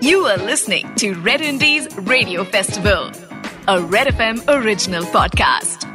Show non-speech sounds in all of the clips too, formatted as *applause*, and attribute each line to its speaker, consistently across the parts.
Speaker 1: You are listening to Red Indies Radio Festival, a Red FM original podcast.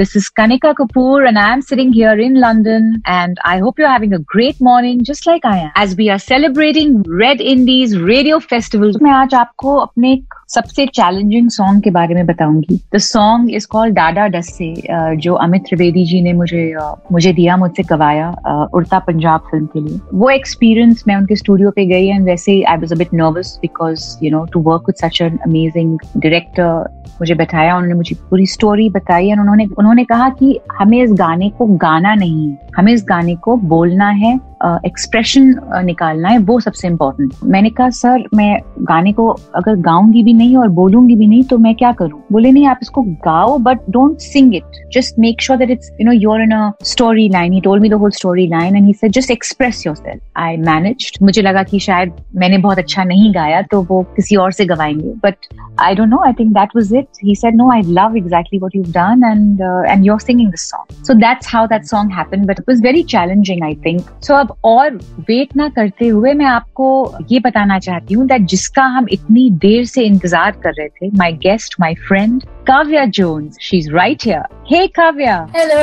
Speaker 2: This is Kanika Kapoor, and I'm sitting here in London. And I hope you're having a great morning, just like I am, as we are celebrating Red Indies Radio Festival. मैं आज आपको अपने एक सबसे challenging song के बारे में बताऊँगी। द सॉन्ग इज़ कॉल्ड डाडा डस्से जो अमित त्रिवेदी जी ने मुझे मुझे दिया, मुझसे गवाया उड़ता पंजाब फ़िल्म के लिए। वो एक्सपीरियंस मैं उनके स्टूडियो पे गई एंड वैसे I was a bit nervous because you know to work with such an amazing director मुझे बैठाया, उन्होंने मुझे पूरी स्टोरी बताई एंड उन्होंने उन्होंने कहा कि हमें इस गाने को गाना नहीं हमें इस गाने को बोलना है। एक्सप्रेशन uh, निकालना है वो सबसे इम्पोर्टेंट मैंने कहा सर मैं गाने को अगर गाऊँगी भी नहीं और बोलूँगी भी नहीं तो मैं क्या करूँ? बोले नहीं आप इसको गाओ but don't sing it just make sure that it's you know your in a story line he told me the whole story line and he said just express yourself I manage मुझे लगा कि शायद मैंने बहुत अच्छा नहीं गाया तो वो किसी और से गवाएँगे। But I don't know I think that was it he said no I love exactly what you done and and you are singing this song so that's how that song happened but it was very challenging I think so अब और wait ना करते हुए मैं आपको ये बताना चाहती हूँ जिसका हम इतनी देर से इंतज़ार कर रहे थे my guest my friend Kavya Jones she is right here hey Kavya
Speaker 3: hello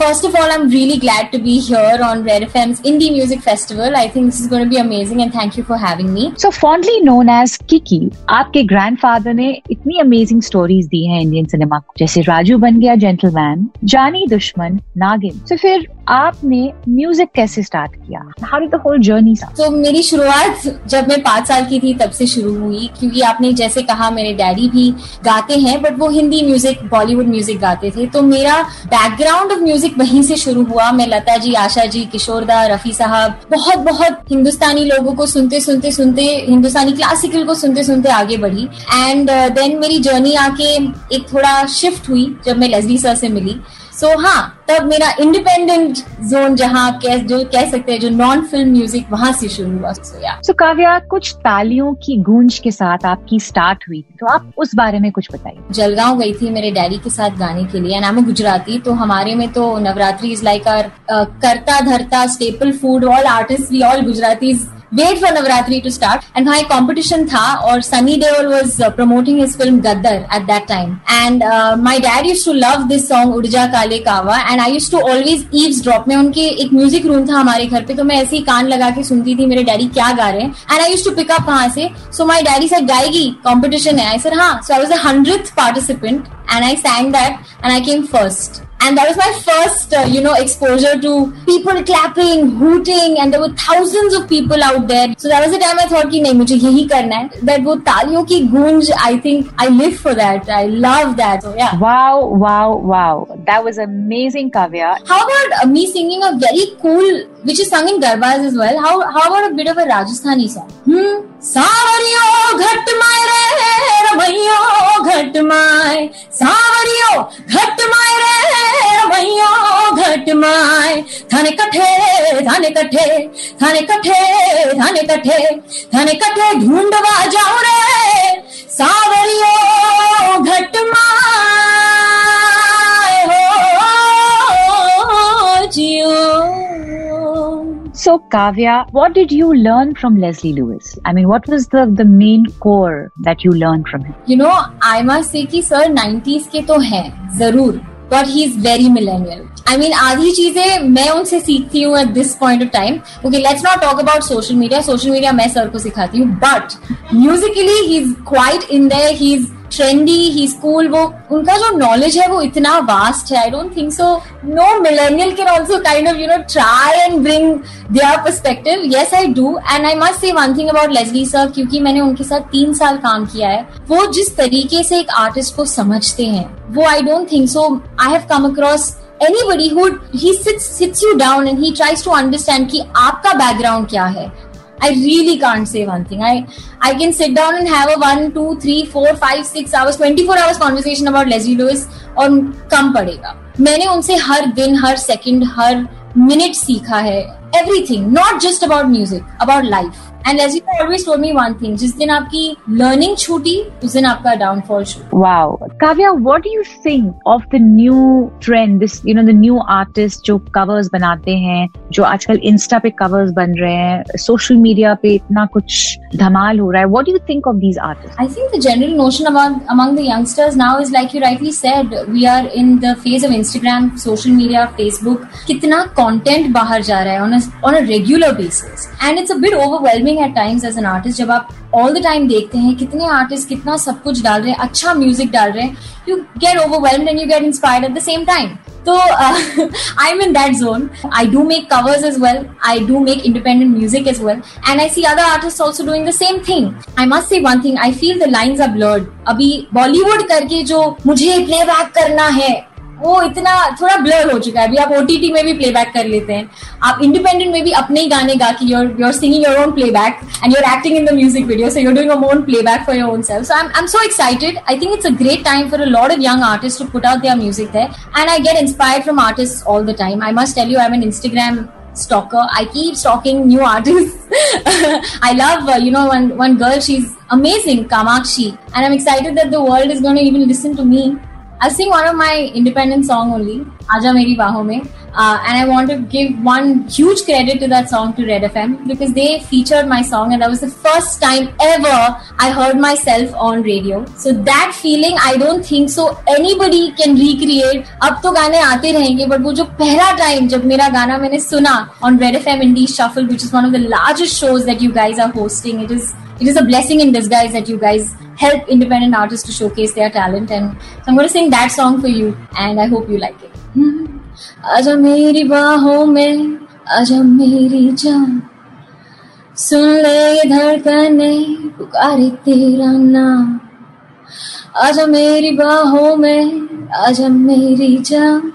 Speaker 3: first of all I am really glad to be here on red FM's indie music festival I think is gonna be amazing and thank you for having me
Speaker 2: so fondly known as Kiki आपके grandfather ने इतनी amazing stories दी है Indian cinema को। जैसे राजू बन गया gentleman जानी दुश्मन नागिन। तो so फिर आपने म्यूज़िक कैसे स्टार्ट किया? How did the whole journey
Speaker 3: तो मेरी शुरुआत जब मैं पाँच साल की थी तब से शुरू हुई क्योंकि आपने जैसे कहा मेरे डैडी भी गाते हैं बट वो हिंदी म्यूज़िक बॉलीवुड म्यूज़िक गाते थे। तो मेरा बैकग्राउंड ऑफ़ म्यूज़िक वहीं से शुरू हुआ। मैं लता जी आशा जी किशोरदा रफी साहब बहुत बहुत हिंदुस्तानी लोगों को सुनते सुनते सुनते हिंदुस्तानी क्लासिकल को सुनते सुनते आगे बढ़ी। एंड देन uh, मेरी जर्नी आके एक थोड़ा शिफ्ट हुई जब मैं लेजली सर से मिली। सो so, हाँ तब मेरा इंडिपेंडेंट जोन जहाँ कह जो कह सकते हैं जो नॉन फ़िल्म म्यूज़िक वहाँ से शुरू हुआ।
Speaker 2: सो या सो काव्या कुछ तालियों की गूंज के साथ आपकी स्टार्ट हुई तो आप उस बारे में कुछ बताइए।
Speaker 3: जलगांव गई थी मेरे डैडी के साथ गाने के लिए नाम गुजराती तो हमारे में तो नवरात्रि इज़ लाइक आर करता धरता staple food all artist we all Gujarati wait for Navratri to start and वहाँ एक कॉम्पिटिशन था और Sunny Deol was promoting his film Gadar at that time and my dad use to love this song Udja Kale Kawa and I use to always eavesdrop में उनके एक music room था हमारे घर पे तो मैं ऐसे ही कान लगा के सुनती थी, मेरे डैडी क्या गा रहे हैं? And I use to pick up वहाँ से? सो माई डैडी सर गाएगी कॉम्पिटिशन है. आई सर हाँ. So I was a hundred participant and I sang that and I came first and that was my first uh, you know exposure to people clapping hooting and there were thousands of people out there so that was the time i thought ki nahi mujhe yahi karna hai that wo taliyon ki goonj i think i live for that i love that so yeah
Speaker 2: wow wow wow that was amazing kavya
Speaker 3: how about uh, me singing a very cool which is sung in garbas as well how how about a bit of a rajasthani song hmm सावरियो घट my रे रमैयो घट my सावरियो घट my रे रमैयो घट थाने कठे थाने कठे थाने कठे थाने कठे थाने कठे ढूंढवा जाऊँ रे सावरियो घट जियो
Speaker 2: So, Kavya, what did you learn from Leslie Lewis? I mean, what was the, the main core that you learned from him?
Speaker 3: You know, I must say कि sir 90s के तो हैं ज़रूर but he is very millennial I mean आधी चीज़ें मैं उनसे सीखती हूँ at this point of time okay let's not talk about social media social media मैं सर को सिखाती हूँ but musically he is quite in there he is trendy he school वो, उनका जो नॉलेज है, वो इतना वास्ट है। I don't think so no millennial can also kind of you know try and bring there perspective yes I do and I must say one thing about Leslie sir क्योंकि मैंने उनके साथ तीन साल काम किया है। वो जिस तरीके से एक आर्टिस्ट को समझते हैं, वो I don't think so I have come across anybody who he sits sits you down and he tries to understand कि आपका बैकग्राउंड क्या है I really can't say one thing. I I can sit down and have a one, two, three, four, five, six hours, 24 hours conversation about Leslie Lewis और कम पड़ेगा मैंने उनसे हर दिन हर second हर minute सीखा है everything not just about music about life and as you always told me one thing जिस दिन आपकी लर्निंग छूटी उस दिन आपका डाउनफॉल छूटा।
Speaker 2: Wow Kavya what do you think of the new trend this you know the new artist जो covers बनाते हैं जो आजकल इंस्टा पे कवर्स बन रहे हैं सोशल मीडिया पे इतना कुछ धमाल हो रहा है what do you think of these artist
Speaker 3: I think the general notion among among the youngsters now is like you rightly said we are in the phase of Instagram social media Facebook कितना content बाहर जा रहा है on a regular basis and it's a bit tiring at times as an artist जब आप all the time देखते हैं, कितने आर्टिस्ट कितना सब कुछ डाल रहे हैं अच्छा म्यूज़िक डाल रहे हैं you get overwhelm and you get inspired at the same time तो I am in that zone I do make covers as well I do make independent music as well and I see other artist also doing the same thing I must see one thing I feel the lines are blurred अभी बॉलीवुड करके जो मुझे play back करना है वो इतना थोड़ा blur हो चुका है अभी आप ओटीटी में भी प्लेबैक कर लेते हैं आप इंडिपेंडेंट में भी अपने ही गाने गा के your your singing your own playback and your acting in the music video so your doing your own playback for your own self so I am so excited I think it's a great time for a lot of young artist to put out there music there and I get inspired from artist all the time I must tell you I am an Instagram stalker. I keep stalking new artists. *laughs* I love, uh, you know, one, one girl, she's amazing, Kamakshi. And I'm excited that the world is going to even listen to me I'll sing one of my independent song only, Aja Meri Baho Mein. Uh, and I want to give one huge credit to that song to Red FM because they featured my song and that was the first time ever I heard myself on radio. So that feeling I don't think so anybody can recreate. अब तो गाने आते रहेंगे but वो जो पहला time जब मेरा गाना मैंने सुना on Red FM Indie Shuffle which is one of the largest shows that you guys are hosting. It is it is a blessing in disguise that you guys help independent artists to showcase their talent. And so I'm going to sing that song for you, and I hope you like it. आजा मेरी बाहों में आजा मेरी जान सुन ले ये धड़कने पुकारे तेरा नाम आजा मेरी बाहों में आजा मेरी जान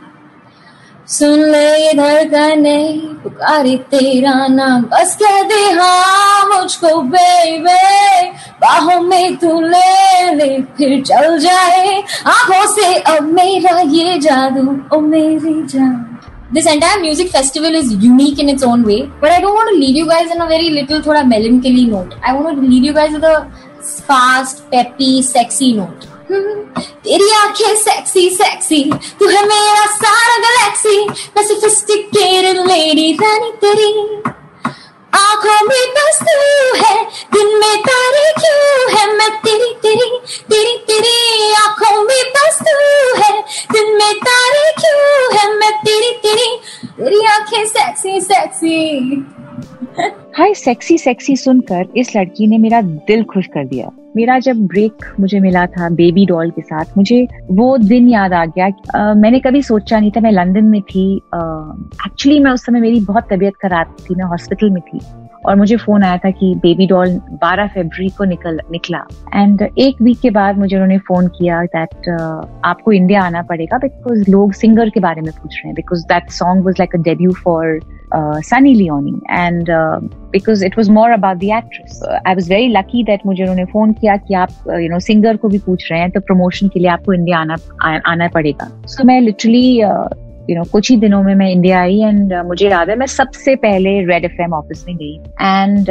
Speaker 3: सुन ले ये धड़कने पुकारी तेरा नाम बस कह दे हाँ मुझको बेबे बाहों में तू ले ले फिर चल जाए आँखों से अब मेरा ये जादू ओ मेरी जान This entire music festival is unique in its own way, but I don't want to leave you guys in a very little, thoda melancholy note. I want to leave you guys with a fast, peppy, sexy note. तेरी आँखें sexy sexy तू है मेरा सारा Galaxy मैं sophisticated lady रानी तेरी। आँखों में बस तू है, दिन में तारे क्यों है? मैं तेरी तेरी तेरी तेरी आँखों में बस तू है, दिन में तारे क्यों है? मैं तेरी तेरी। तेरी आँखें सेक्सी सेक्सी *laughs*
Speaker 2: हाय सेक्सी सेक्सी सुनकर इस लड़की ने मेरा दिल खुश कर दिया। मेरा जब ब्रेक मुझे मिला था बेबी डॉल के साथ मुझे वो दिन याद आ गया आ, मैंने कभी सोचा नहीं था मैं लंदन में थी एक्चुअली मैं उस समय मेरी बहुत तबीयत खराब थी मैं हॉस्पिटल में थी और मुझे फ़ोन आया था कि बेबी डॉल 12 फरवरी को निकल निकला। एंड एक वीक के बाद मुझे उन्होंने फ़ोन किया दैट uh, आपको इंडिया आना पड़ेगा बिकॉज़ लोग सिंगर के बारे में पूछ रहे हैं because that song was like a debut for Sunny Leone and because it was more about the actress I was very lucky that मुझे उन्होंने फ़ोन किया कि आप यू नो सिंगर को भी पूछ रहे हैं तो प्रमोशन के लिए आपको इंडिया आना आना पड़ेगा. सो so, मैं लिटरली यू नो कुछ ही दिनों में मैं इंडिया आई एंड uh, मुझे याद है मैं सबसे पहले रेड एफ़एम ऑफ़िस में गई एंड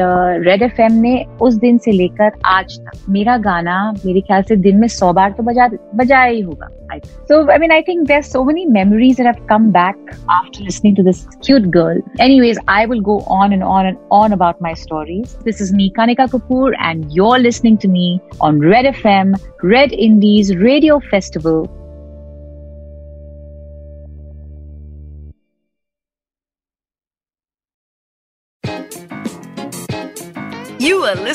Speaker 2: रेड एफ़एम ने उस दिन से लेकर आज तक मेरा गाना मेरे ख्याल से दिन में सौ बार तो बजा बजाया ही होगा So, I mean, I think there's so many memories that have come back after listening to this cute girl. Anyways, I will go on and on and on about my stories. This is me, Kanika Kapoor, and you're listening to me on Red FM, Red Indies Radio Festival